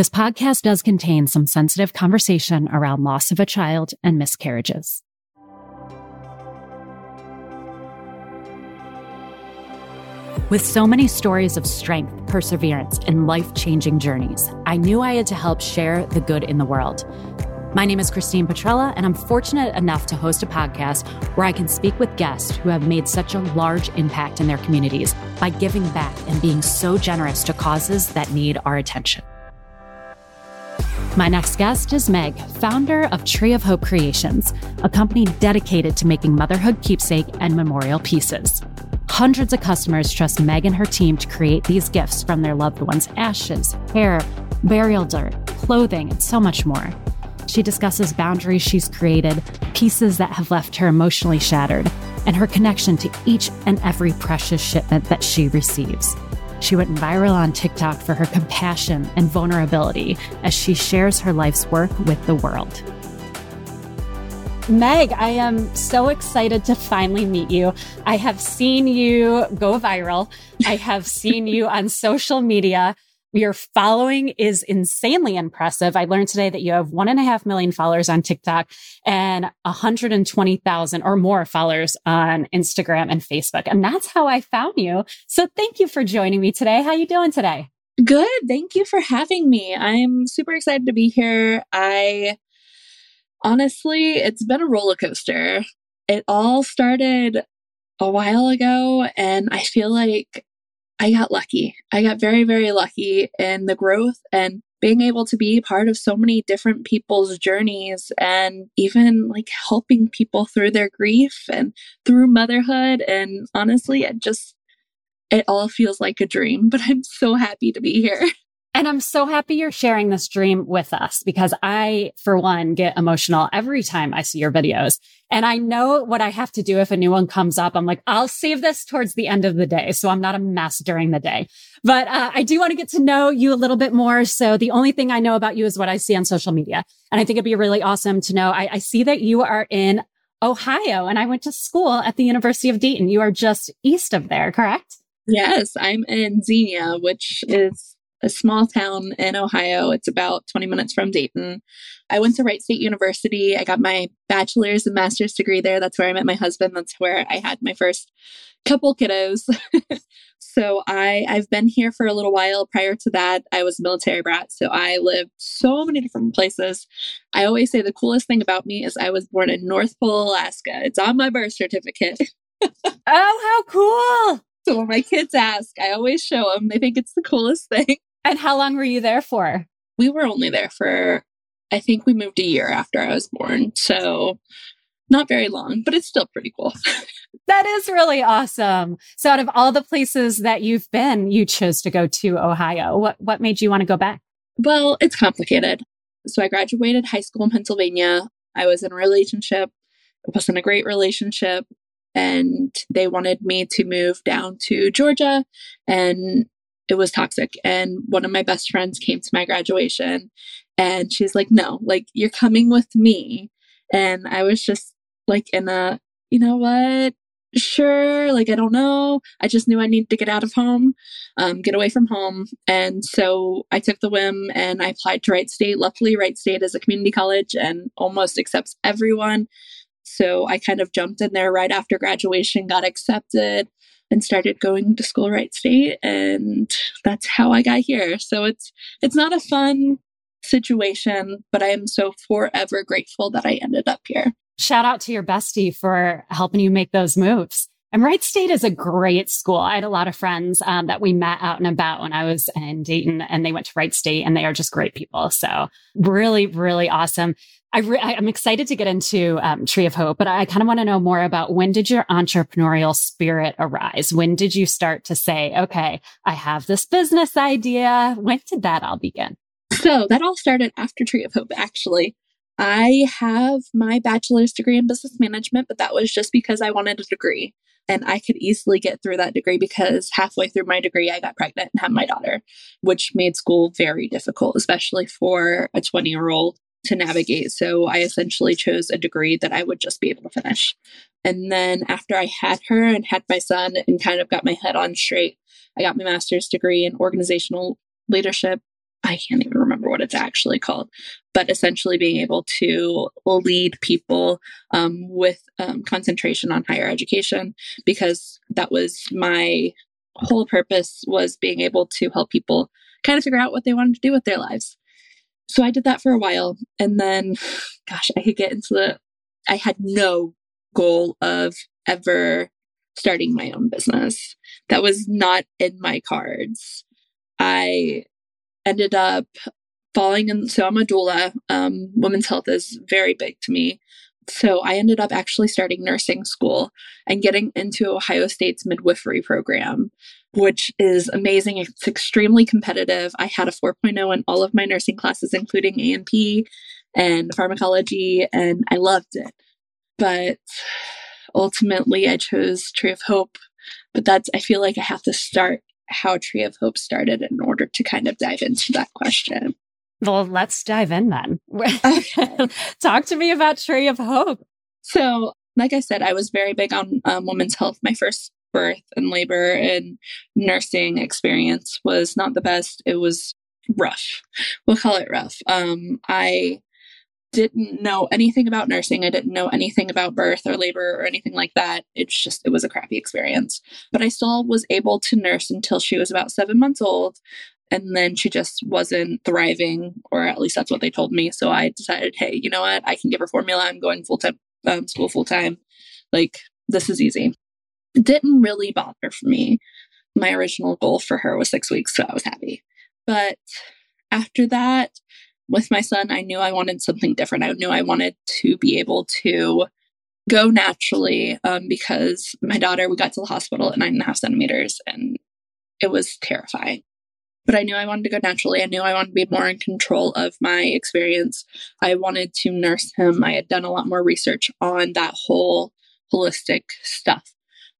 This podcast does contain some sensitive conversation around loss of a child and miscarriages. With so many stories of strength, perseverance, and life changing journeys, I knew I had to help share the good in the world. My name is Christine Petrella, and I'm fortunate enough to host a podcast where I can speak with guests who have made such a large impact in their communities by giving back and being so generous to causes that need our attention. My next guest is Meg, founder of Tree of Hope Creations, a company dedicated to making motherhood keepsake and memorial pieces. Hundreds of customers trust Meg and her team to create these gifts from their loved ones' ashes, hair, burial dirt, clothing, and so much more. She discusses boundaries she's created, pieces that have left her emotionally shattered, and her connection to each and every precious shipment that she receives. She went viral on TikTok for her compassion and vulnerability as she shares her life's work with the world. Meg, I am so excited to finally meet you. I have seen you go viral. I have seen you on social media. Your following is insanely impressive. I learned today that you have one and a half million followers on TikTok and 120,000 or more followers on Instagram and Facebook. And that's how I found you. So thank you for joining me today. How you doing today? Good. Thank you for having me. I'm super excited to be here. I honestly, it's been a roller coaster. It all started a while ago and I feel like I got lucky. I got very, very lucky in the growth and being able to be part of so many different people's journeys and even like helping people through their grief and through motherhood. And honestly, it just, it all feels like a dream, but I'm so happy to be here. And I'm so happy you're sharing this dream with us because I, for one, get emotional every time I see your videos. And I know what I have to do if a new one comes up. I'm like, I'll save this towards the end of the day. So I'm not a mess during the day. But uh, I do want to get to know you a little bit more. So the only thing I know about you is what I see on social media. And I think it'd be really awesome to know. I, I see that you are in Ohio and I went to school at the University of Dayton. You are just east of there, correct? Yes, I'm in Xenia, which is a small town in Ohio. It's about 20 minutes from Dayton. I went to Wright State University. I got my bachelor's and master's degree there. That's where I met my husband. That's where I had my first couple kiddos. so I I've been here for a little while. Prior to that, I was a military brat. So I lived so many different places. I always say the coolest thing about me is I was born in North Pole, Alaska. It's on my birth certificate. oh, how cool! So when my kids ask, I always show them. They think it's the coolest thing. And how long were you there for? We were only there for, I think we moved a year after I was born. So not very long, but it's still pretty cool. that is really awesome. So out of all the places that you've been, you chose to go to Ohio. What, what made you want to go back? Well, it's complicated. So I graduated high school in Pennsylvania. I was in a relationship. It wasn't a great relationship. And they wanted me to move down to Georgia and it was toxic. And one of my best friends came to my graduation and she's like, no, like you're coming with me. And I was just like in a, you know what? Sure. Like, I don't know. I just knew I needed to get out of home, um, get away from home. And so I took the whim and I applied to Wright State. Luckily, Wright State is a community college and almost accepts everyone. So I kind of jumped in there right after graduation, got accepted and started going to school Wright State and that's how I got here. So it's it's not a fun situation, but I am so forever grateful that I ended up here. Shout out to your bestie for helping you make those moves. And Wright State is a great school. I had a lot of friends um, that we met out and about when I was in Dayton, and they went to Wright State, and they are just great people. So really, really awesome. I re- I'm excited to get into um, Tree of Hope, but I kind of want to know more about when did your entrepreneurial spirit arise? When did you start to say, okay, I have this business idea? When did that all begin? So that all started after Tree of Hope, actually. I have my bachelor's degree in business management, but that was just because I wanted a degree. And I could easily get through that degree because halfway through my degree, I got pregnant and had my daughter, which made school very difficult, especially for a 20 year old to navigate. So I essentially chose a degree that I would just be able to finish. And then after I had her and had my son and kind of got my head on straight, I got my master's degree in organizational leadership I can't even remember what it's actually called, but essentially being able to lead people um, with um, concentration on higher education because that was my whole purpose was being able to help people kind of figure out what they wanted to do with their lives. So I did that for a while. And then, gosh, I could get into the, I had no goal of ever starting my own business. That was not in my cards. I ended up falling in. So I'm a doula. Um, women's health is very big to me. So I ended up actually starting nursing school and getting into Ohio State's midwifery program, which is amazing. It's extremely competitive. I had a 4.0 in all of my nursing classes, including A&P and pharmacology, and I loved it. But ultimately, I chose Tree of Hope. But that's, I feel like I have to start how Tree of Hope started in order to kind of dive into that question. Well, let's dive in then. Talk to me about Tree of Hope. So, like I said, I was very big on um, women's health. My first birth and labor and nursing experience was not the best. It was rough. We'll call it rough. Um, I didn't know anything about nursing. I didn't know anything about birth or labor or anything like that. It's just, it was a crappy experience. But I still was able to nurse until she was about seven months old. And then she just wasn't thriving, or at least that's what they told me. So I decided, hey, you know what? I can give her formula. I'm going full time, um, school full time. Like, this is easy. It didn't really bother for me. My original goal for her was six weeks, so I was happy. But after that, with my son, I knew I wanted something different. I knew I wanted to be able to go naturally um, because my daughter, we got to the hospital at nine and a half centimeters and it was terrifying. But I knew I wanted to go naturally. I knew I wanted to be more in control of my experience. I wanted to nurse him. I had done a lot more research on that whole holistic stuff.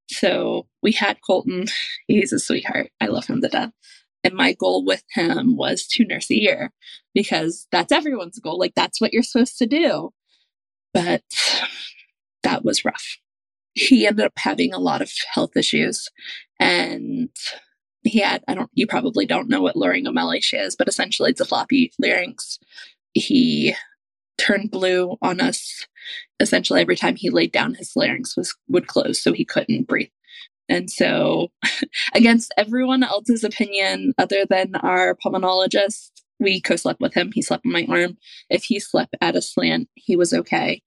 So we had Colton. He's a sweetheart. I love him to death. And my goal with him was to nurse a year because that's everyone's goal. Like, that's what you're supposed to do. But that was rough. He ended up having a lot of health issues. And he had, I don't, you probably don't know what laryngomalacia is, but essentially it's a floppy larynx. He turned blue on us. Essentially, every time he laid down, his larynx was would close, so he couldn't breathe. And so, against everyone else's opinion other than our pulmonologist, we co slept with him. He slept on my arm. If he slept at a slant, he was okay.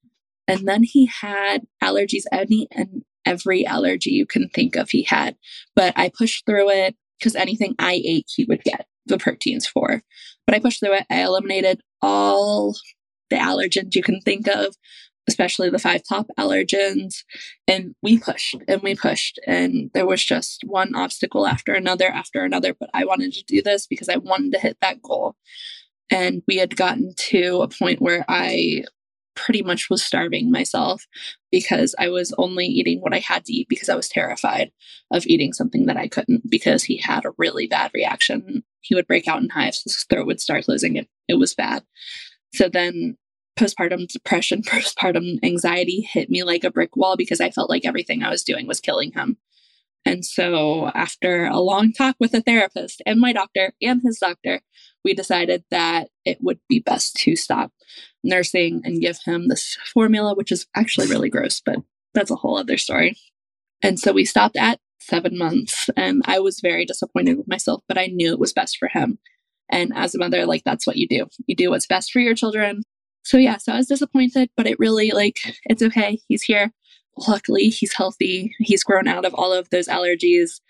And then he had allergies, any and every allergy you can think of, he had. But I pushed through it because anything I ate, he would get the proteins for. But I pushed through it. I eliminated all the allergens you can think of especially the five top allergens. And we pushed and we pushed, and there was just one obstacle after another after another. But I wanted to do this because I wanted to hit that goal. And we had gotten to a point where I pretty much was starving myself because I was only eating what I had to eat because I was terrified of eating something that I couldn't because he had a really bad reaction. He would break out in hives, his throat would start closing. It, it was bad. So then postpartum depression, postpartum anxiety hit me like a brick wall because I felt like everything I was doing was killing him. And so, after a long talk with a therapist and my doctor and his doctor, we decided that it would be best to stop nursing and give him this formula, which is actually really gross, but that's a whole other story. And so, we stopped at seven months, and I was very disappointed with myself, but I knew it was best for him. And as a mother, like that's what you do. You do what's best for your children so yeah, so I was disappointed, but it really like it's okay. He's here. Luckily, he's healthy. He's grown out of all of those allergies.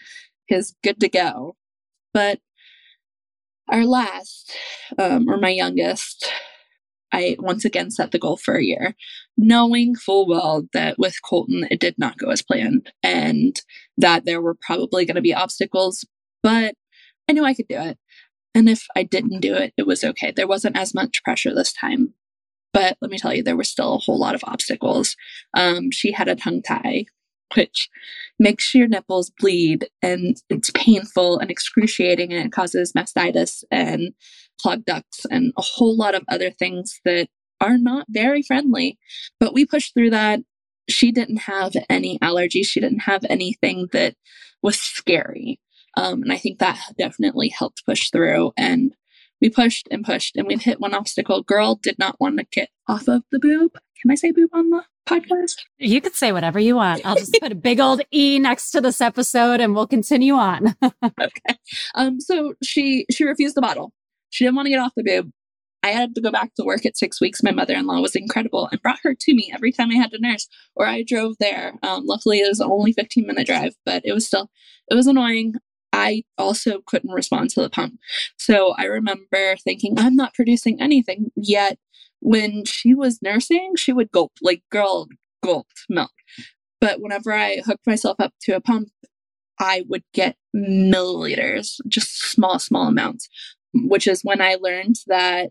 He's good to go. But our last, um, or my youngest, I once again set the goal for a year, knowing full well that with Colton, it did not go as planned and that there were probably going to be obstacles, but I knew I could do it. And if I didn't do it, it was okay. There wasn't as much pressure this time. But let me tell you, there were still a whole lot of obstacles. Um, she had a tongue tie, which makes your nipples bleed and it's painful and excruciating and it causes mastitis and clogged ducts and a whole lot of other things that are not very friendly. But we pushed through that. She didn't have any allergies. She didn't have anything that was scary. Um, and I think that definitely helped push through. And We pushed and pushed and we'd hit one obstacle. Girl did not want to get off of the boob. Can I say boob on the podcast? You could say whatever you want. I'll just put a big old E next to this episode and we'll continue on. okay. Um, so she she refused the bottle. She didn't want to get off the boob. I had to go back to work at six weeks. My mother in law was incredible and brought her to me every time I had to nurse, or I drove there. Um, luckily, it was only 15 minute drive, but it was still, it was annoying. I also couldn't respond to the pump. So I remember thinking, I'm not producing anything yet. When she was nursing, she would gulp, like, girl, gulp milk. But whenever I hooked myself up to a pump, I would get milliliters, just small, small amounts which is when I learned that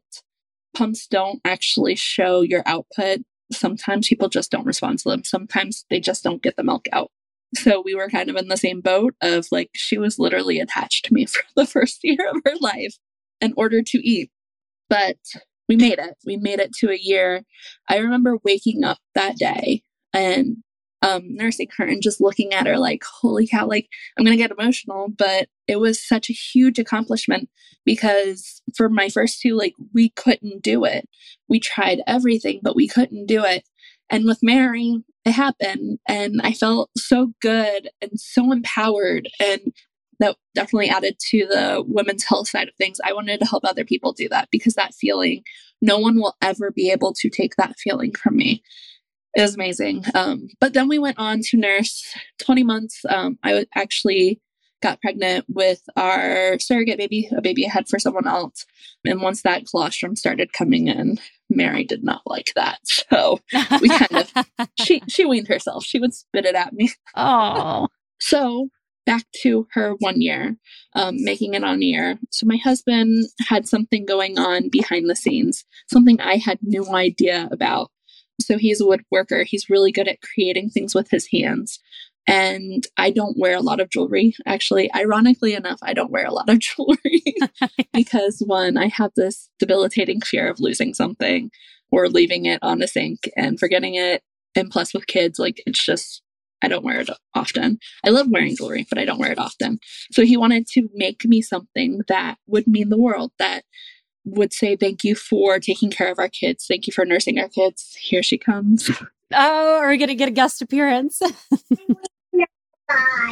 pumps don't actually show your output. Sometimes people just don't respond to them. Sometimes they just don't get the milk out. So we were kind of in the same boat of like, she was literally attached to me for the first year of her life in order to eat. But we made it. We made it to a year. I remember waking up that day and um, nursing her and just looking at her like, holy cow, like I'm going to get emotional. But it was such a huge accomplishment because for my first two, like we couldn't do it. We tried everything, but we couldn't do it. And with Mary, it happened. And I felt so good and so empowered. And that definitely added to the women's health side of things. I wanted to help other people do that because that feeling, no one will ever be able to take that feeling from me it was amazing. Um, but then we went on to nurse 20 months. Um, I actually got pregnant with our surrogate baby, a baby I had for someone else. And once that colostrum started coming in, Mary did not like that. So we kind of, she, she weaned herself. She would spit it at me. Oh. so back to her one year, um, making it on year. So my husband had something going on behind the scenes, something I had no idea about. So he's a woodworker. He's really good at creating things with his hands. And I don't wear a lot of jewelry. Actually, ironically enough, I don't wear a lot of jewelry because one, I have this debilitating fear of losing something or leaving it on a sink and forgetting it. And plus, with kids, like it's just, I don't wear it often. I love wearing jewelry, but I don't wear it often. So he wanted to make me something that would mean the world, that would say thank you for taking care of our kids. Thank you for nursing our kids. Here she comes. Oh, are we going to get a guest appearance?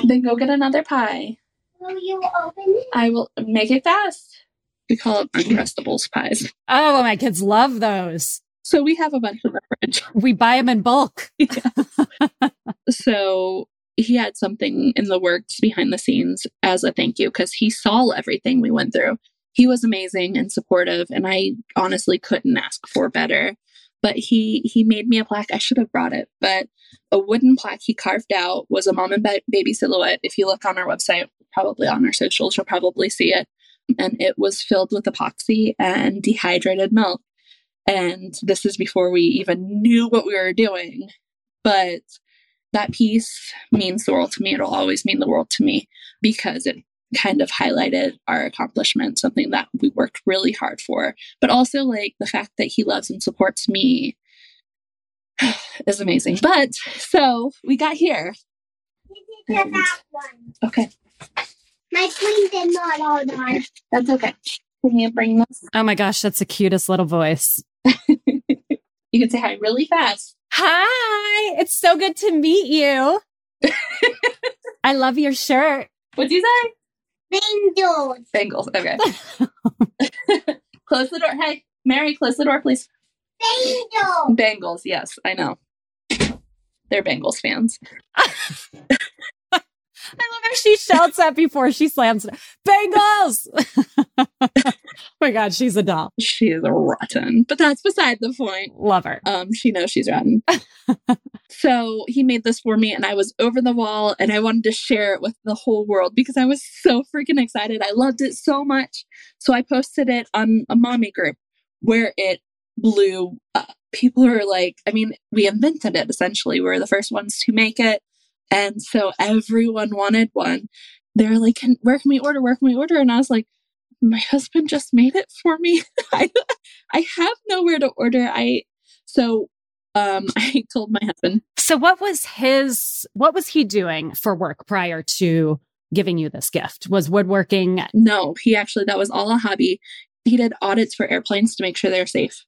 Then go get another pie. Will you open it? I will make it fast. We call it Uncrustables pies. Oh, my kids love those. So we have a bunch in the fridge. We buy them in bulk. so he had something in the works behind the scenes as a thank you because he saw everything we went through he was amazing and supportive and i honestly couldn't ask for better but he he made me a plaque. I should have brought it but a wooden plaque he carved out was a mom and baby silhouette. If you look on our website probably on our socials you'll probably see it. And it was filled with epoxy and dehydrated milk. And this is before we even knew what we were doing but that piece means the world to me. It'll always mean the world to me because it kind of highlighted our accomplishment, something that we worked really hard for. But also, like the fact that he loves and supports me is amazing. But so we got here. And, okay. My queen did not hold on. That's okay. Can you bring this? Oh my gosh, that's the cutest little voice. you can say hi really fast. Hi, it's so good to meet you. I love your shirt. What'd you say? Bengals. Bengals. Okay. close the door. Hey, Mary, close the door, please. Bengals. Bengals. Yes, I know. They're Bengals fans. I love how she shouts that before she slams it. Bengals! my God, she's a doll. She is rotten, but that's beside the point. Love her. Um, she knows she's rotten. so he made this for me, and I was over the wall, and I wanted to share it with the whole world because I was so freaking excited. I loved it so much. So I posted it on a mommy group where it blew up. People are like, I mean, we invented it essentially. We we're the first ones to make it. And so everyone wanted one. They're like, can, where can we order? Where can we order? And I was like, my husband just made it for me. I, I have nowhere to order. I, so, um, I told my husband. So what was his, what was he doing for work prior to giving you this gift? Was woodworking? No, he actually, that was all a hobby. he did audits for airplanes to make sure they're safe.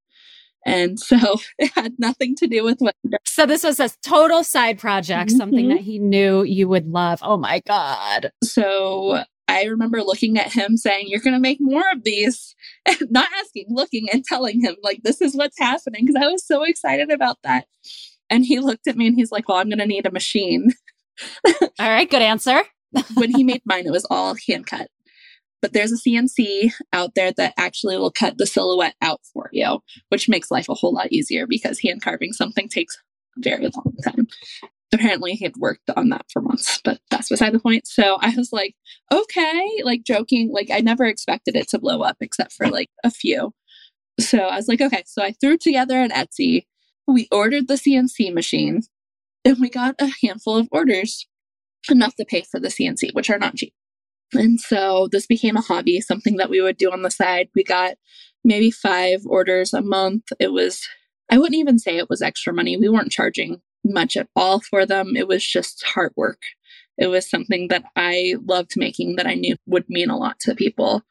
And so it had nothing to do with what. So this was a total side project, mm-hmm. something that he knew you would love. Oh my God. So I remember looking at him saying, You're going to make more of these. Not asking, looking and telling him, like, this is what's happening. Cause I was so excited about that. And he looked at me and he's like, Well, I'm going to need a machine. all right. Good answer. when he made mine, it was all hand cut. But there's a CNC out there that actually will cut the silhouette out for you, which makes life a whole lot easier because hand carving something takes a very long time. Apparently, he had worked on that for months, but that's beside the point. So I was like, okay, like joking. Like I never expected it to blow up except for like a few. So I was like, okay. So I threw together an Etsy. We ordered the CNC machine and we got a handful of orders, enough to pay for the CNC, which are not cheap. And so this became a hobby, something that we would do on the side. We got maybe five orders a month. It was, I wouldn't even say it was extra money. We weren't charging much at all for them. It was just hard work. It was something that I loved making that I knew would mean a lot to people.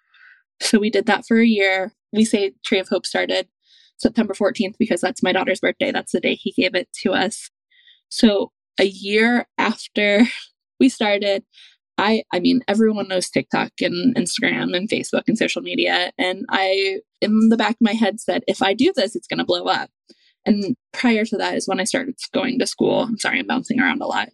So we did that for a year. We say Tree of Hope started September 14th because that's my daughter's birthday. That's the day he gave it to us. So a year after we started, I I mean everyone knows TikTok and Instagram and Facebook and social media and I in the back of my head said if I do this it's going to blow up. And prior to that is when I started going to school. I'm sorry I'm bouncing around a lot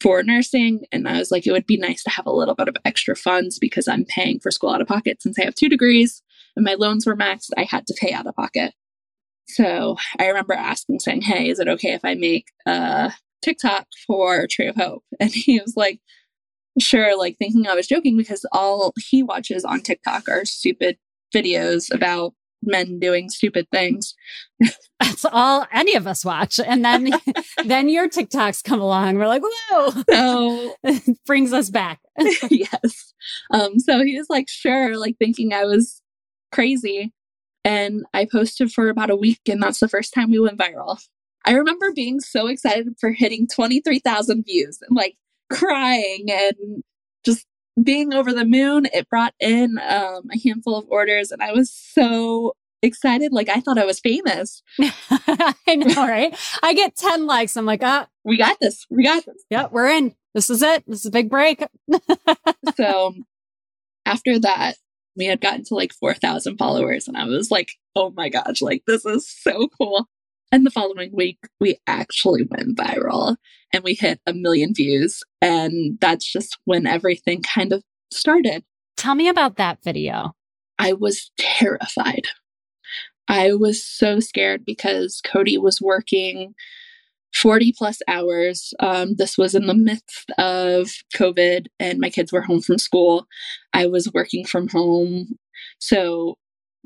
for nursing and I was like it would be nice to have a little bit of extra funds because I'm paying for school out of pocket since I have two degrees and my loans were maxed I had to pay out of pocket. So I remember asking saying, "Hey, is it okay if I make a TikTok for Tree of Hope?" And he was like, sure, like thinking I was joking because all he watches on TikTok are stupid videos about men doing stupid things. That's all any of us watch. And then then your TikToks come along. We're like, whoa. So brings us back. yes. Um, so he was like, sure, like thinking I was crazy. And I posted for about a week, and that's the first time we went viral. I remember being so excited for hitting 23,000 views and like crying and just being over the moon. It brought in um, a handful of orders, and I was so excited. Like I thought I was famous. I know, right? I get 10 likes. I'm like, ah, we got this. We got this. Yeah, we're in. This is it. This is a big break. so after that, we had gotten to like 4,000 followers, and I was like, oh my gosh, like this is so cool. And the following week, we actually went viral and we hit a million views. And that's just when everything kind of started. Tell me about that video. I was terrified. I was so scared because Cody was working 40 plus hours. Um, this was in the midst of COVID, and my kids were home from school. I was working from home. So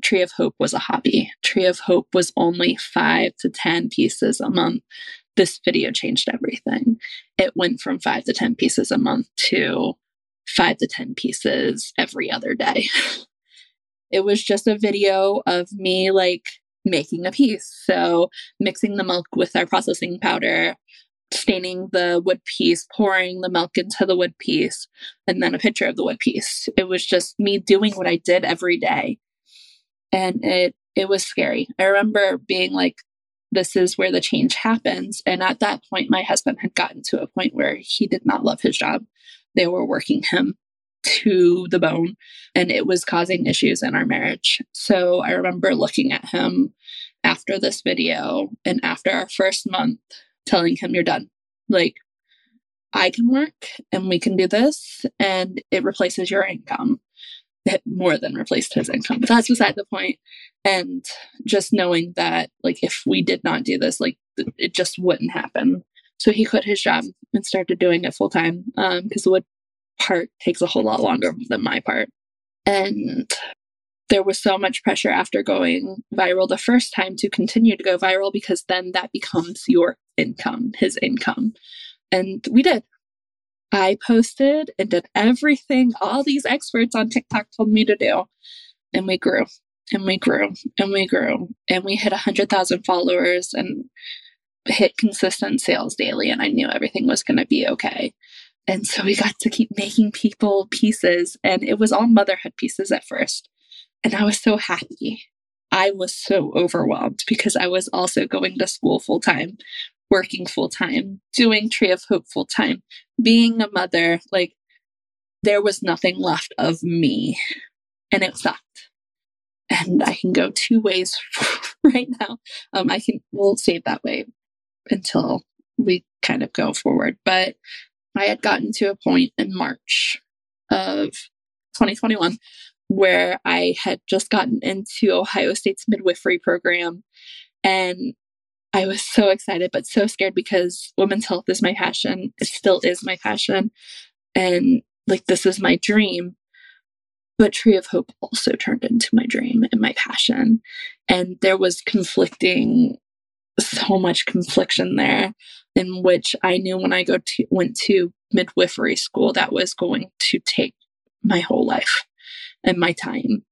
Tree of Hope was a hobby. Tree of Hope was only five to 10 pieces a month. This video changed everything. It went from five to 10 pieces a month to five to 10 pieces every other day. it was just a video of me like making a piece. So mixing the milk with our processing powder, staining the wood piece, pouring the milk into the wood piece, and then a picture of the wood piece. It was just me doing what I did every day and it it was scary. I remember being like this is where the change happens and at that point my husband had gotten to a point where he did not love his job. They were working him to the bone and it was causing issues in our marriage. So I remember looking at him after this video and after our first month telling him you're done. Like I can work and we can do this and it replaces your income more than replaced his income. But that's beside the point. And just knowing that, like, if we did not do this, like, it just wouldn't happen. So he quit his job and started doing it full time because um, the wood part takes a whole lot longer than my part. And there was so much pressure after going viral the first time to continue to go viral because then that becomes your income, his income. And we did. I posted and did everything all these experts on TikTok told me to do. And we grew and we grew and we grew and we hit 100,000 followers and hit consistent sales daily. And I knew everything was going to be okay. And so we got to keep making people pieces. And it was all motherhood pieces at first. And I was so happy. I was so overwhelmed because I was also going to school full time, working full time, doing Tree of Hope full time, being a mother. Like there was nothing left of me and it sucked. And I can go two ways right now. Um, I can, we'll save that way until we kind of go forward. But I had gotten to a point in March of 2021 where I had just gotten into Ohio State's midwifery program. And I was so excited, but so scared because women's health is my passion. It still is my passion. And like, this is my dream. But Tree of Hope also turned into my dream and my passion. And there was conflicting, so much confliction there in which I knew when I go to went to midwifery school that was going to take my whole life and my time.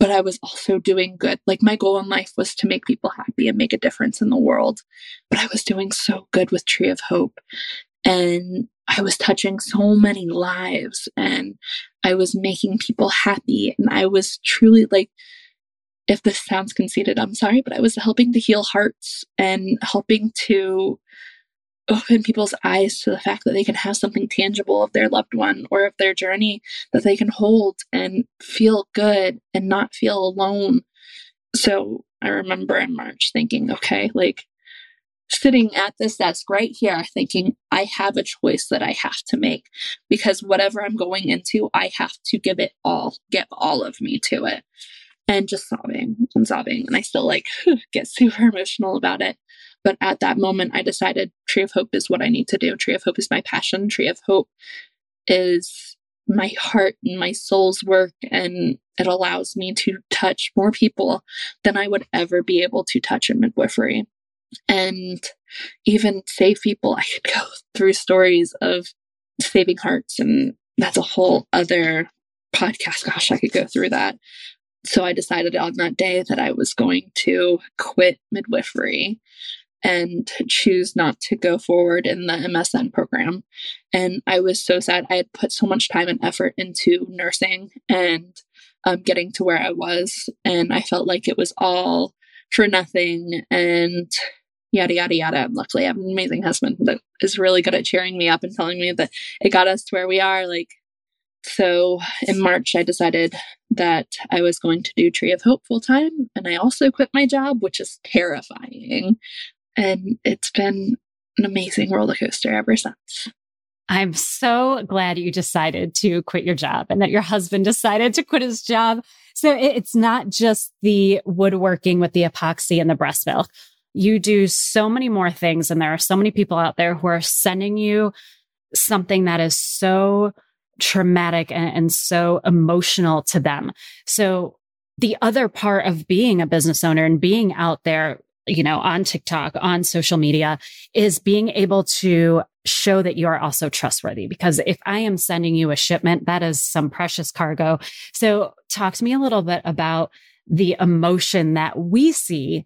But I was also doing good. Like my goal in life was to make people happy and make a difference in the world. But I was doing so good with Tree of Hope. And I was touching so many lives and I was making people happy. And I was truly like, if this sounds conceited, I'm sorry, but I was helping to heal hearts and helping to open people's eyes to the fact that they can have something tangible of their loved one or of their journey that they can hold and feel good and not feel alone. So I remember in March thinking, okay, like sitting at this desk right here, thinking, I have a choice that I have to make because whatever I'm going into, I have to give it all, get all of me to it. And just sobbing and sobbing. And I still like get super emotional about it. But at that moment, I decided Tree of Hope is what I need to do. Tree of Hope is my passion. Tree of Hope is my heart and my soul's work. And it allows me to touch more people than I would ever be able to touch in midwifery. And even save people. I could go through stories of saving hearts, and that's a whole other podcast. Gosh, I could go through that. So I decided on that day that I was going to quit midwifery and choose not to go forward in the MSN program. And I was so sad. I had put so much time and effort into nursing and um, getting to where I was. And I felt like it was all for nothing and yada, yada, yada. And luckily, I have an amazing husband that is really good at cheering me up and telling me that it got us to where we are. Like, so in March, I decided that I was going to do Tree of Hope full time. And I also quit my job, which is terrifying. And it's been an amazing roller coaster ever since. I'm so glad you decided to quit your job and that your husband decided to quit his job. So it's not just the woodworking with the epoxy and the breast milk. You do so many more things. And there are so many people out there who are sending you something that is so traumatic and, and so emotional to them. So the other part of being a business owner and being out there you know, on TikTok, on social media is being able to show that you are also trustworthy. Because if I am sending you a shipment, that is some precious cargo. So talk to me a little bit about the emotion that we see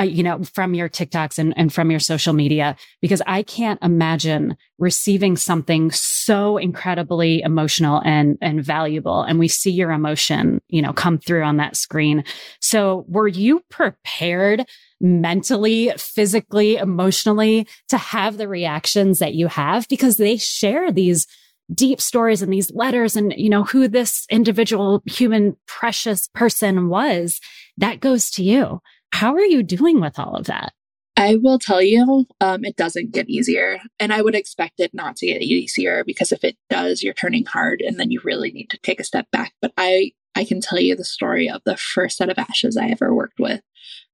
uh, you know, from your TikToks and, and from your social media, because I can't imagine receiving something so incredibly emotional and, and valuable. And we see your emotion, you know, come through on that screen. So were you prepared mentally, physically, emotionally to have the reactions that you have? Because they share these deep stories and these letters and, you know, who this individual human precious person was that goes to you. How are you doing with all of that? I will tell you, um, it doesn't get easier. And I would expect it not to get easier because if it does, you're turning hard and then you really need to take a step back. But I, I can tell you the story of the first set of ashes I ever worked with.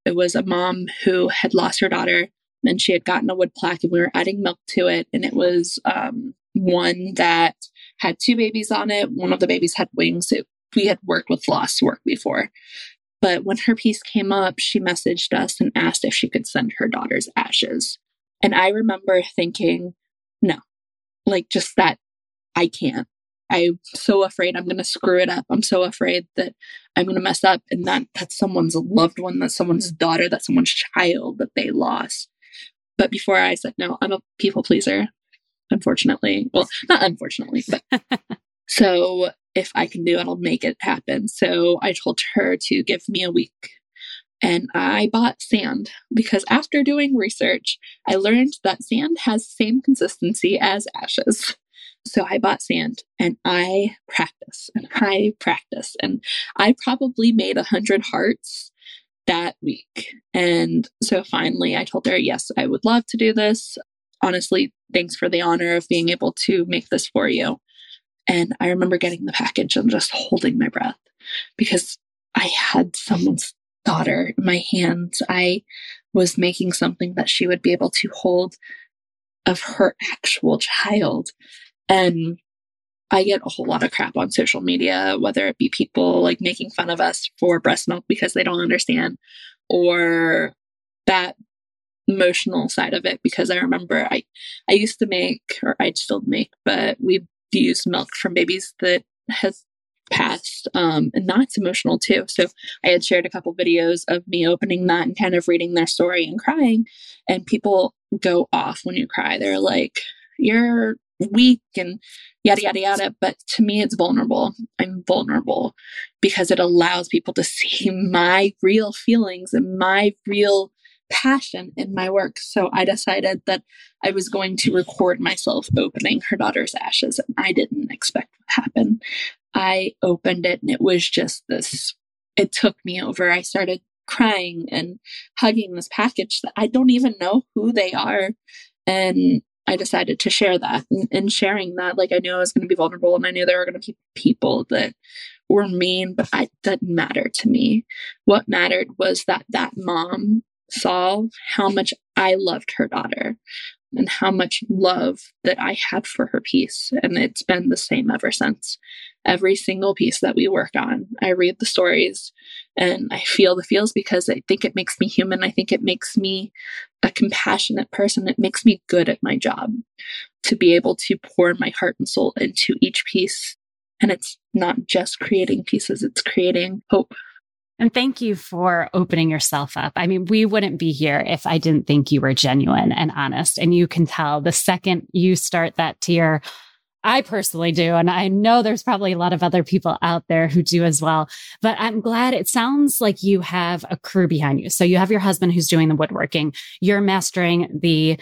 It was a mom who had lost her daughter and she had gotten a wood plaque and we were adding milk to it. And it was um, one that had two babies on it. One of the babies had wings. It, we had worked with lost work before. But when her piece came up, she messaged us and asked if she could send her daughter's ashes. And I remember thinking, no, like just that I can't. I'm so afraid I'm going to screw it up. I'm so afraid that I'm going to mess up and that that's someone's loved one, that's someone's daughter, that's someone's child that they lost. But before I said no, I'm a people pleaser, unfortunately. Well, not unfortunately, but so if I can do it, I'll make it happen. So I told her to give me a week. And I bought sand because after doing research, I learned that sand has the same consistency as ashes. So I bought sand and I practice and I practice. And I probably made a hundred hearts that week. And so finally I told her, yes, I would love to do this. Honestly, thanks for the honor of being able to make this for you. And I remember getting the package and just holding my breath because I had someone's daughter in my hands. I was making something that she would be able to hold of her actual child. And I get a whole lot of crap on social media, whether it be people like making fun of us for breast milk because they don't understand, or that emotional side of it. Because I remember I, I used to make, or I still make, but we use milk from babies that has passed, um, and that's emotional too. So I had shared a couple videos of me opening that and kind of reading their story and crying, and people go off when you cry. They're like, "You're weak and yada, yada, yada. But to me, it's vulnerable. I'm vulnerable because it allows people to see my real feelings and my real passion in my work. So I decided that I was going to record myself opening her daughter's ashes. And I didn't expect what happened. I opened it and it was just this, it took me over. I started crying and hugging this package that I don't even know who they are. And I decided to share that. And, and sharing that, like I knew I was going to be vulnerable and I knew there were going to be people that were mean, but it didn't matter to me. What mattered was that that mom saw how much I loved her daughter and how much love that I had for her piece. And it's been the same ever since. Every single piece that we work on, I read the stories and I feel the feels because I think it makes me human. I think it makes me a compassionate person. It makes me good at my job to be able to pour my heart and soul into each piece. And it's not just creating pieces, it's creating hope. And thank you for opening yourself up. I mean, we wouldn't be here if I didn't think you were genuine and honest. And you can tell the second you start that tear, I personally do. And I know there's probably a lot of other people out there who do as well. But I'm glad it sounds like you have a crew behind you. So you have your husband who's doing the woodworking, you're mastering the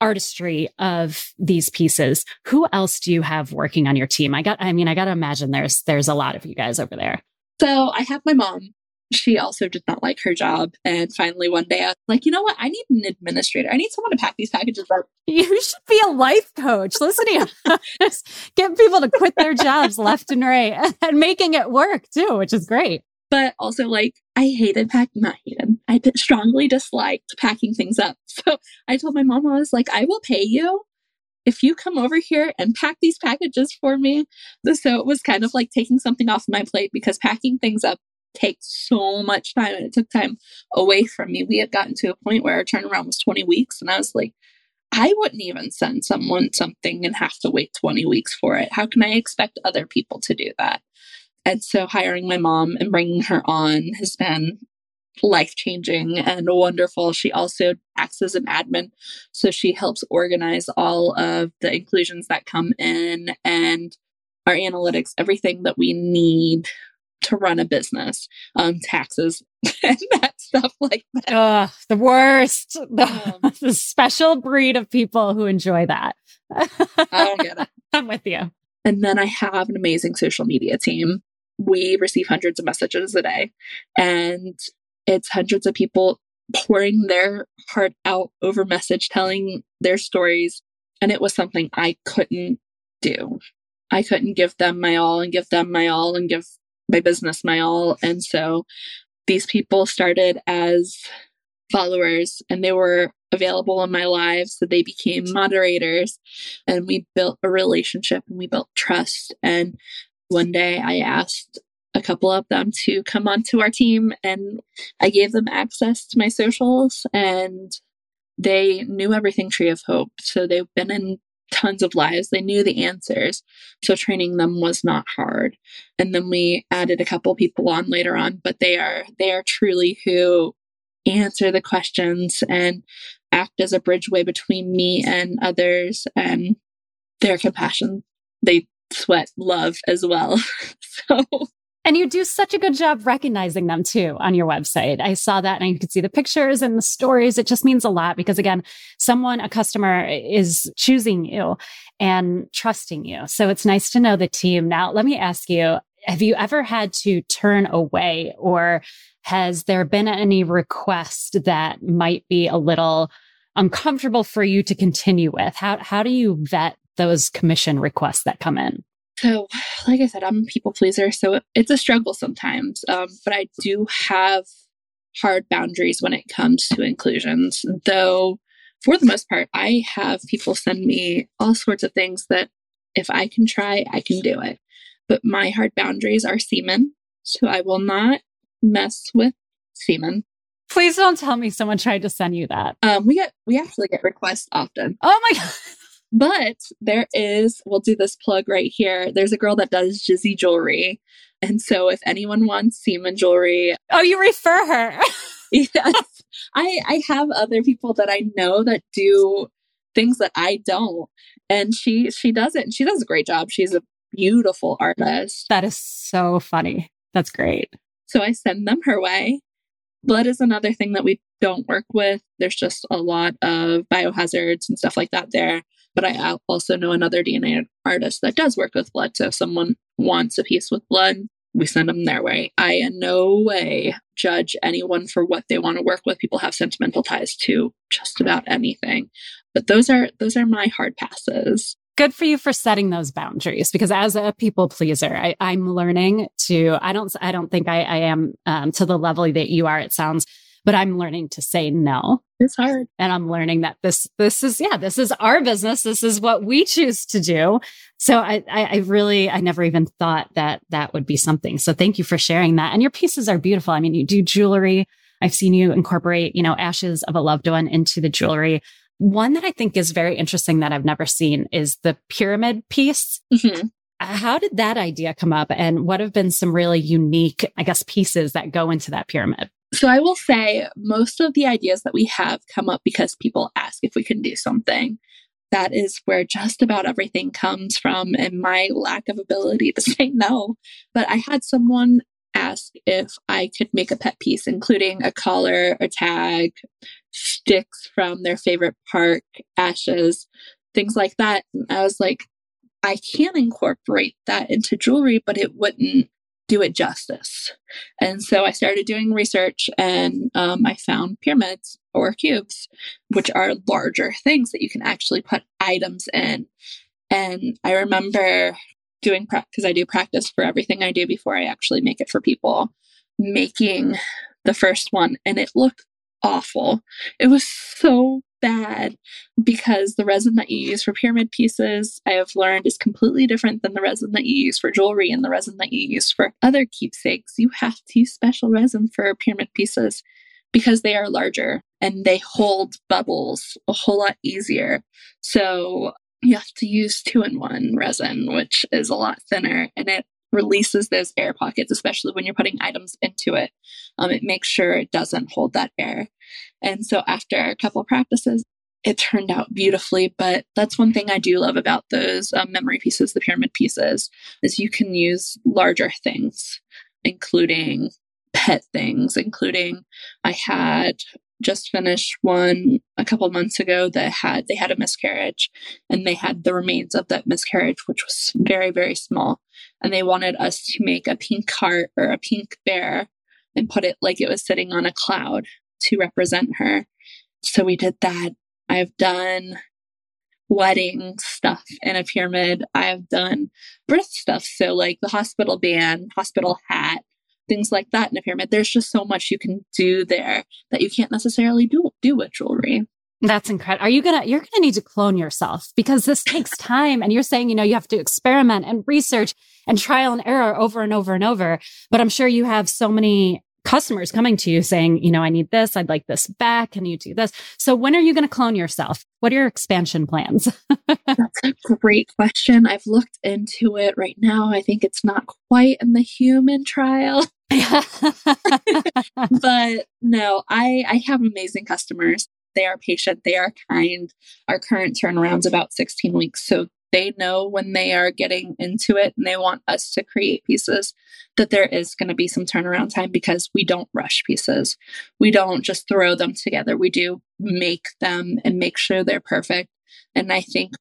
artistry of these pieces. Who else do you have working on your team? I got, I mean, I got to imagine there's, there's a lot of you guys over there. So I have my mom she also did not like her job. And finally, one day, I was like, you know what? I need an administrator. I need someone to pack these packages up. You should be a life coach. Listen to you. Get people to quit their jobs left and right and making it work too, which is great. But also, like, I hated packing, not hated. I strongly disliked packing things up. So I told my mom, I was like, I will pay you if you come over here and pack these packages for me. So it was kind of like taking something off my plate because packing things up takes so much time and it took time away from me. We had gotten to a point where our turnaround was 20 weeks and I was like, I wouldn't even send someone something and have to wait 20 weeks for it. How can I expect other people to do that? And so hiring my mom and bringing her on has been life changing and wonderful. She also acts as an admin. So she helps organize all of the inclusions that come in and our analytics, everything that we need to run a business, um, taxes and that stuff like that. Ugh, the worst. The, um, the special breed of people who enjoy that. I don't get it. I'm with you. And then I have an amazing social media team. We receive hundreds of messages a day, and it's hundreds of people pouring their heart out over message, telling their stories. And it was something I couldn't do. I couldn't give them my all and give them my all and give my business my all. And so these people started as followers and they were available in my life. So they became moderators and we built a relationship and we built trust. And one day I asked a couple of them to come onto our team and I gave them access to my socials and they knew everything Tree of Hope. So they've been in tons of lives. They knew the answers. So training them was not hard. And then we added a couple people on later on, but they are they are truly who answer the questions and act as a bridgeway between me and others and their compassion. They sweat love as well. so and you do such a good job recognizing them too on your website. I saw that and you could see the pictures and the stories. It just means a lot because again, someone, a customer is choosing you and trusting you. So it's nice to know the team. Now, let me ask you, have you ever had to turn away or has there been any request that might be a little uncomfortable for you to continue with? How, how do you vet those commission requests that come in? So, like I said, I'm a people pleaser, so it's a struggle sometimes. Um, but I do have hard boundaries when it comes to inclusions. Though, for the most part, I have people send me all sorts of things that if I can try, I can do it. But my hard boundaries are semen, so I will not mess with semen. Please don't tell me someone tried to send you that. Um, we get we actually get requests often. Oh my god. But there is, we'll do this plug right here. There's a girl that does Jizzy jewelry. And so if anyone wants semen jewelry. Oh, you refer her. yes. I, I have other people that I know that do things that I don't. And she she does it and she does a great job. She's a beautiful artist. That is so funny. That's great. So I send them her way. Blood is another thing that we don't work with. There's just a lot of biohazards and stuff like that there. But I also know another DNA artist that does work with blood. So if someone wants a piece with blood, we send them their way. I in no way judge anyone for what they want to work with. People have sentimental ties to just about anything. But those are those are my hard passes good for you for setting those boundaries because as a people pleaser I, am learning to i don't i don't think i, I am um, to the level that you are it sounds but I'm learning to say no. It's hard. And I'm learning that this, this is, yeah, this is our business. This is what we choose to do. So I, I, I really, I never even thought that that would be something. So thank you for sharing that. And your pieces are beautiful. I mean, you do jewelry. I've seen you incorporate, you know, ashes of a loved one into the jewelry. One that I think is very interesting that I've never seen is the pyramid piece. Mm-hmm. How did that idea come up? And what have been some really unique, I guess, pieces that go into that pyramid? So I will say most of the ideas that we have come up because people ask if we can do something. That is where just about everything comes from and my lack of ability to say no. But I had someone ask if I could make a pet piece, including a collar, a tag, sticks from their favorite park, ashes, things like that. And I was like, I can incorporate that into jewelry, but it wouldn't do it justice. And so I started doing research and um, I found pyramids or cubes, which are larger things that you can actually put items in. And I remember doing because I do practice for everything I do before I actually make it for people, making the first one, and it looked awful. It was so bad because the resin that you use for pyramid pieces, I have learned, is completely different than the resin that you use for jewelry and the resin that you use for other keepsakes. You have to use special resin for pyramid pieces because they are larger and they hold bubbles a whole lot easier. So you have to use two in one resin, which is a lot thinner and it releases those air pockets, especially when you're putting items into it. Um, it makes sure it doesn't hold that air. And so after a couple practices, it turned out beautifully. But that's one thing I do love about those um, memory pieces, the pyramid pieces, is you can use larger things, including pet things, including I had just finished one a couple months ago that had they had a miscarriage and they had the remains of that miscarriage which was very very small and they wanted us to make a pink heart or a pink bear and put it like it was sitting on a cloud to represent her so we did that i've done wedding stuff in a pyramid i've done birth stuff so like the hospital band hospital hat things like that in a pyramid. There's just so much you can do there that you can't necessarily do do with jewelry. That's incredible. Are you gonna you're gonna need to clone yourself because this takes time and you're saying, you know, you have to experiment and research and trial and error over and over and over. But I'm sure you have so many customers coming to you saying, you know, I need this, I'd like this back. Can you do this? So when are you going to clone yourself? What are your expansion plans? That's a great question. I've looked into it right now. I think it's not quite in the human trial. but no, I, I have amazing customers. They are patient, they are kind. Our current turnaround's about 16 weeks. So they know when they are getting into it and they want us to create pieces that there is going to be some turnaround time because we don't rush pieces. We don't just throw them together. We do make them and make sure they're perfect. And I think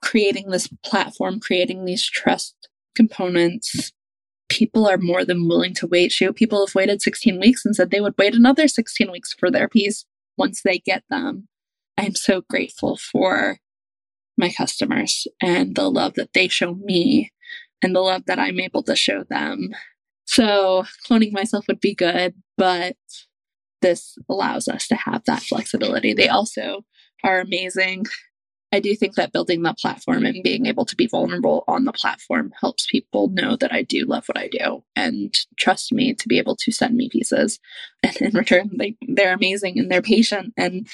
creating this platform, creating these trust components, people are more than willing to wait. Shoot, people have waited 16 weeks and said they would wait another 16 weeks for their piece once they get them. I'm so grateful for my customers and the love that they show me and the love that I'm able to show them. So, cloning myself would be good, but this allows us to have that flexibility. They also are amazing. I do think that building the platform and being able to be vulnerable on the platform helps people know that I do love what I do and trust me to be able to send me pieces. And in return, they, they're amazing and they're patient. And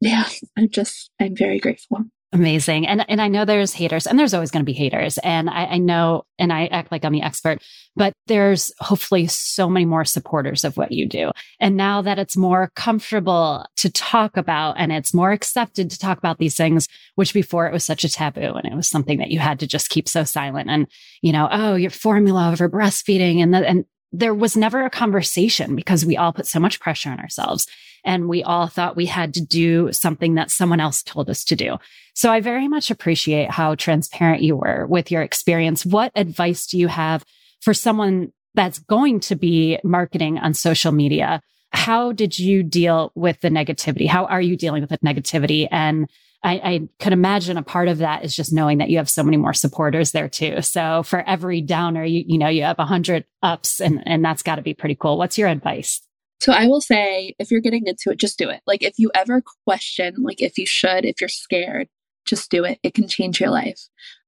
yeah, I'm just, I'm very grateful. Amazing. And and I know there's haters and there's always going to be haters. And I, I, know and I act like I'm the expert, but there's hopefully so many more supporters of what you do. And now that it's more comfortable to talk about and it's more accepted to talk about these things, which before it was such a taboo and it was something that you had to just keep so silent and, you know, oh, your formula over breastfeeding and the, and there was never a conversation because we all put so much pressure on ourselves and we all thought we had to do something that someone else told us to do. So I very much appreciate how transparent you were with your experience. What advice do you have for someone that's going to be marketing on social media? How did you deal with the negativity? How are you dealing with the negativity? And I, I could imagine a part of that is just knowing that you have so many more supporters there too. So for every downer, you, you know, you have a hundred ups and, and that's got to be pretty cool. What's your advice? So I will say, if you're getting into it, just do it. Like if you ever question, like if you should, if you're scared, just do it. It can change your life.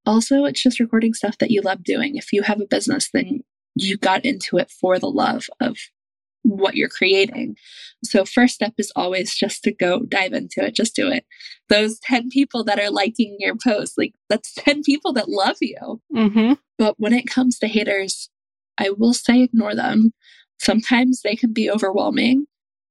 Also, it's just recording stuff that you love doing. If you have a business, then you got into it for the love of what you're creating. So, first step is always just to go dive into it, just do it. Those 10 people that are liking your post, like that's 10 people that love you. Mm-hmm. But when it comes to haters, I will say ignore them. Sometimes they can be overwhelming.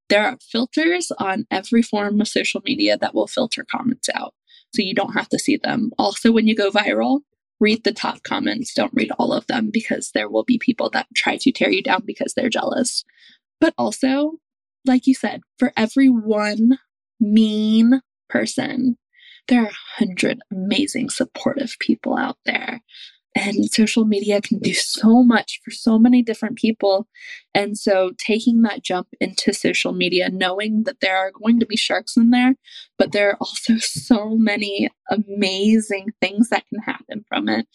There are filters on every form of social media that will filter comments out. So you don't have to see them. Also, when you go viral, read the top comments. Don't read all of them because there will be people that try to tear you down because they're jealous. But also, like you said, for every one mean person, there are a hundred amazing, supportive people out there. And social media can do so much for so many different people. And so taking that jump into social media, knowing that there are going to be sharks in there, but there are also so many amazing things that can happen from it.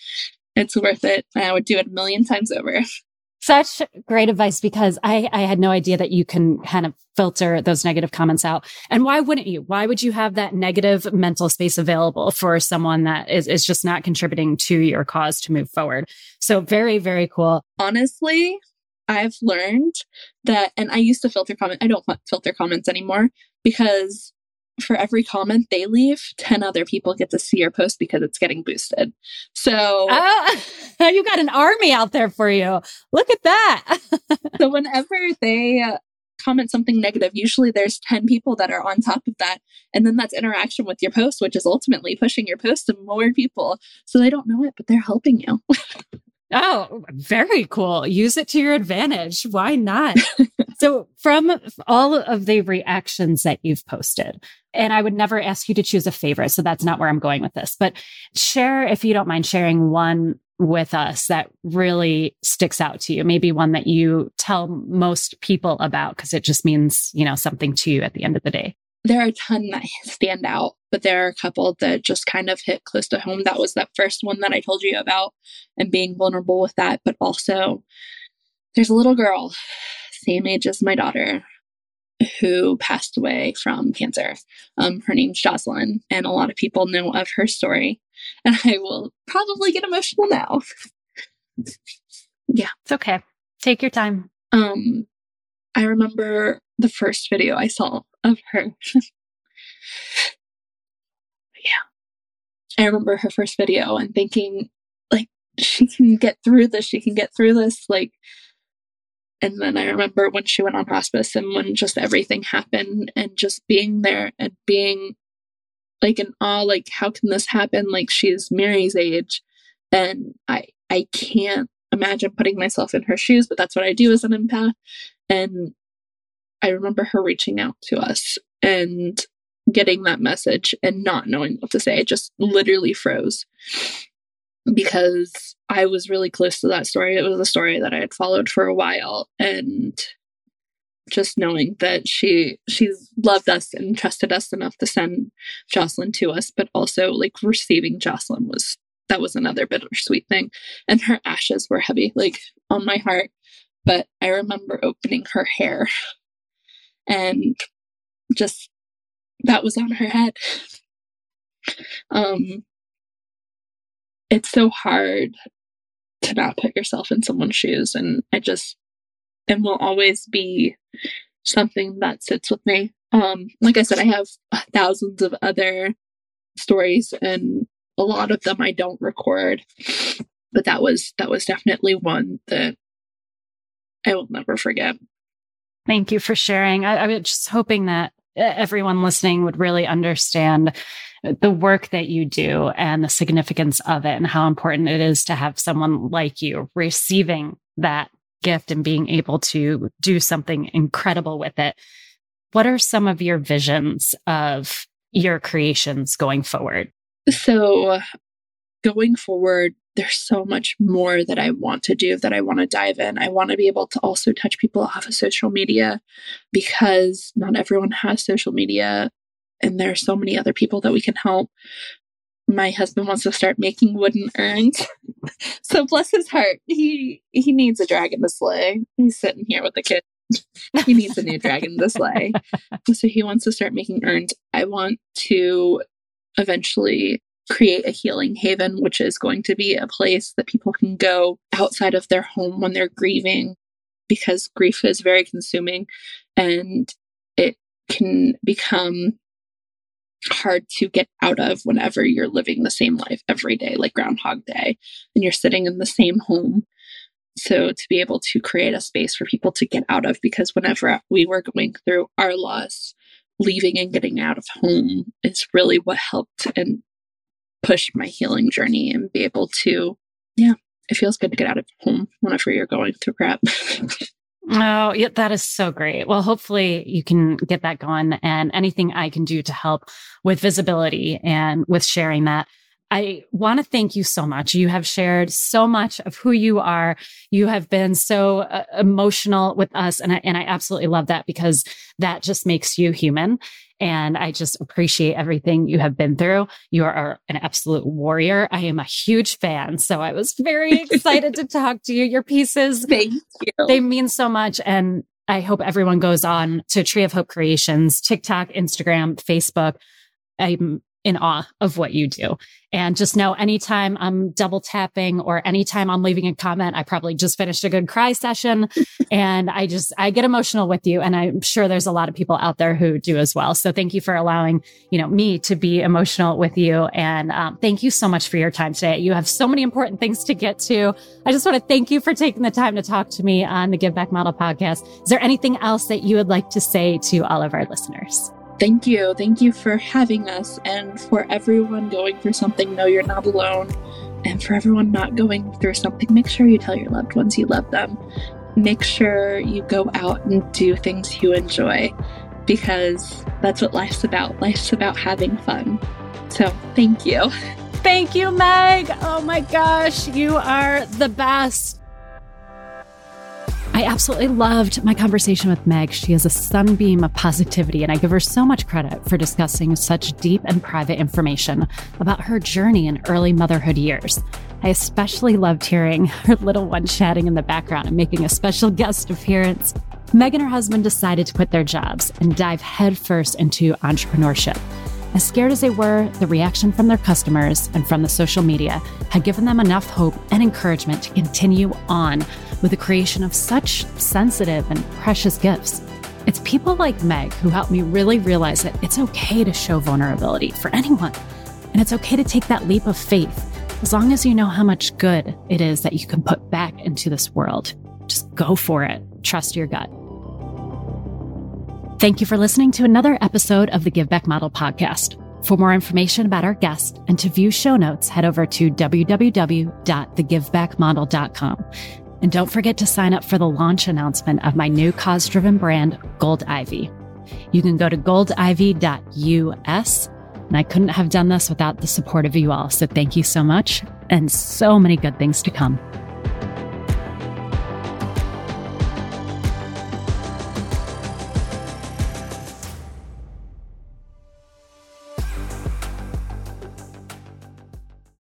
It's worth it. and I would do it a million times over. Such great advice because I, I had no idea that you can kind of filter those negative comments out. And why wouldn't you? Why would you have that negative mental space available for someone that is, is just not contributing to your cause to move forward? So very, very cool. Honestly, I've learned that, and I used to filter comment. I don't filter comments anymore because for every comment they leave, 10 other people get to see your post because it's getting boosted. So uh, you got an army out there for you. Look at that. so whenever they uh, comment something negative, usually there's 10 people that are on top of that. And then that's interaction with your post, which is ultimately pushing your post to more people. So they don't know it, but they're helping you. Oh, very cool. Use it to your advantage. Why not? so, from all of the reactions that you've posted, and I would never ask you to choose a favorite. So, that's not where I'm going with this, but share, if you don't mind sharing one with us that really sticks out to you, maybe one that you tell most people about because it just means, you know, something to you at the end of the day there are a ton that stand out, but there are a couple that just kind of hit close to home. That was that first one that I told you about and being vulnerable with that. But also, there's a little girl, same age as my daughter, who passed away from cancer. Um, her name's Jocelyn, and a lot of people know of her story. And I will probably get emotional now. yeah. It's okay. Take your time. Um, I remember the first video I saw of her. yeah. I remember her first video and thinking, like, she can get through this. She can get through this. Like, and then I remember when she went on hospice and when just everything happened and just being there and being like in awe, like, how can this happen? Like, she's Mary's age. And I, I can't imagine putting myself in her shoes, but that's what I do as an empath. And I remember her reaching out to us and getting that message and not knowing what to say. I just literally froze because I was really close to that story. It was a story that I had followed for a while and just knowing that she she's loved us and trusted us enough to send Jocelyn to us, but also like receiving Jocelyn was that was another bittersweet thing. And her ashes were heavy, like on my heart. But I remember opening her hair and just that was on her head. Um, it's so hard to not put yourself in someone's shoes, and I just and will always be something that sits with me. Um, like I said, I have thousands of other stories, and a lot of them I don't record, but that was that was definitely one that I will never forget. Thank you for sharing. I, I was just hoping that everyone listening would really understand the work that you do and the significance of it and how important it is to have someone like you receiving that gift and being able to do something incredible with it. What are some of your visions of your creations going forward? So, going forward, there's so much more that I want to do that I want to dive in. I want to be able to also touch people off of social media because not everyone has social media and there are so many other people that we can help. My husband wants to start making wooden urns. so bless his heart, he he needs a dragon to slay. He's sitting here with the kid. he needs a new dragon to slay. So he wants to start making urns. I want to eventually create a healing haven, which is going to be a place that people can go outside of their home when they're grieving, because grief is very consuming and it can become hard to get out of whenever you're living the same life every day, like Groundhog Day, and you're sitting in the same home. So, to be able to create a space for people to get out of, because whenever we were going through our loss, leaving and getting out of home is really what helped and push my healing journey and be able to, yeah, it feels good to get out of home whenever you're going through crap. Oh, yeah, that is so great. Well, hopefully you can get that going and anything I can do to help with visibility and with sharing that I want to thank you so much. You have shared so much of who you are. You have been so uh, emotional with us. And I, and I absolutely love that because that just makes you human. And I just appreciate everything you have been through. You are an absolute warrior. I am a huge fan. So I was very excited to talk to you. Your pieces, thank you. They mean so much. And I hope everyone goes on to Tree of Hope Creations, TikTok, Instagram, Facebook. I'm in awe of what you do. And just know anytime I'm double tapping or anytime I'm leaving a comment, I probably just finished a good cry session. and I just, I get emotional with you. And I'm sure there's a lot of people out there who do as well. So thank you for allowing, you know, me to be emotional with you. And um, thank you so much for your time today. You have so many important things to get to. I just want to thank you for taking the time to talk to me on the Give Back Model podcast. Is there anything else that you would like to say to all of our listeners? Thank you. Thank you for having us. And for everyone going through something, know you're not alone. And for everyone not going through something, make sure you tell your loved ones you love them. Make sure you go out and do things you enjoy because that's what life's about. Life's about having fun. So, thank you. Thank you, Meg. Oh my gosh, you are the best. I absolutely loved my conversation with Meg. She is a sunbeam of positivity, and I give her so much credit for discussing such deep and private information about her journey in early motherhood years. I especially loved hearing her little one chatting in the background and making a special guest appearance. Meg and her husband decided to quit their jobs and dive headfirst into entrepreneurship. As scared as they were, the reaction from their customers and from the social media had given them enough hope and encouragement to continue on with the creation of such sensitive and precious gifts. It's people like Meg who helped me really realize that it's okay to show vulnerability for anyone. And it's okay to take that leap of faith as long as you know how much good it is that you can put back into this world. Just go for it. Trust your gut. Thank you for listening to another episode of the Give Back Model podcast. For more information about our guest and to view show notes, head over to www.thegivebackmodel.com. And don't forget to sign up for the launch announcement of my new cause driven brand, Gold Ivy. You can go to goldivy.us. And I couldn't have done this without the support of you all. So thank you so much and so many good things to come.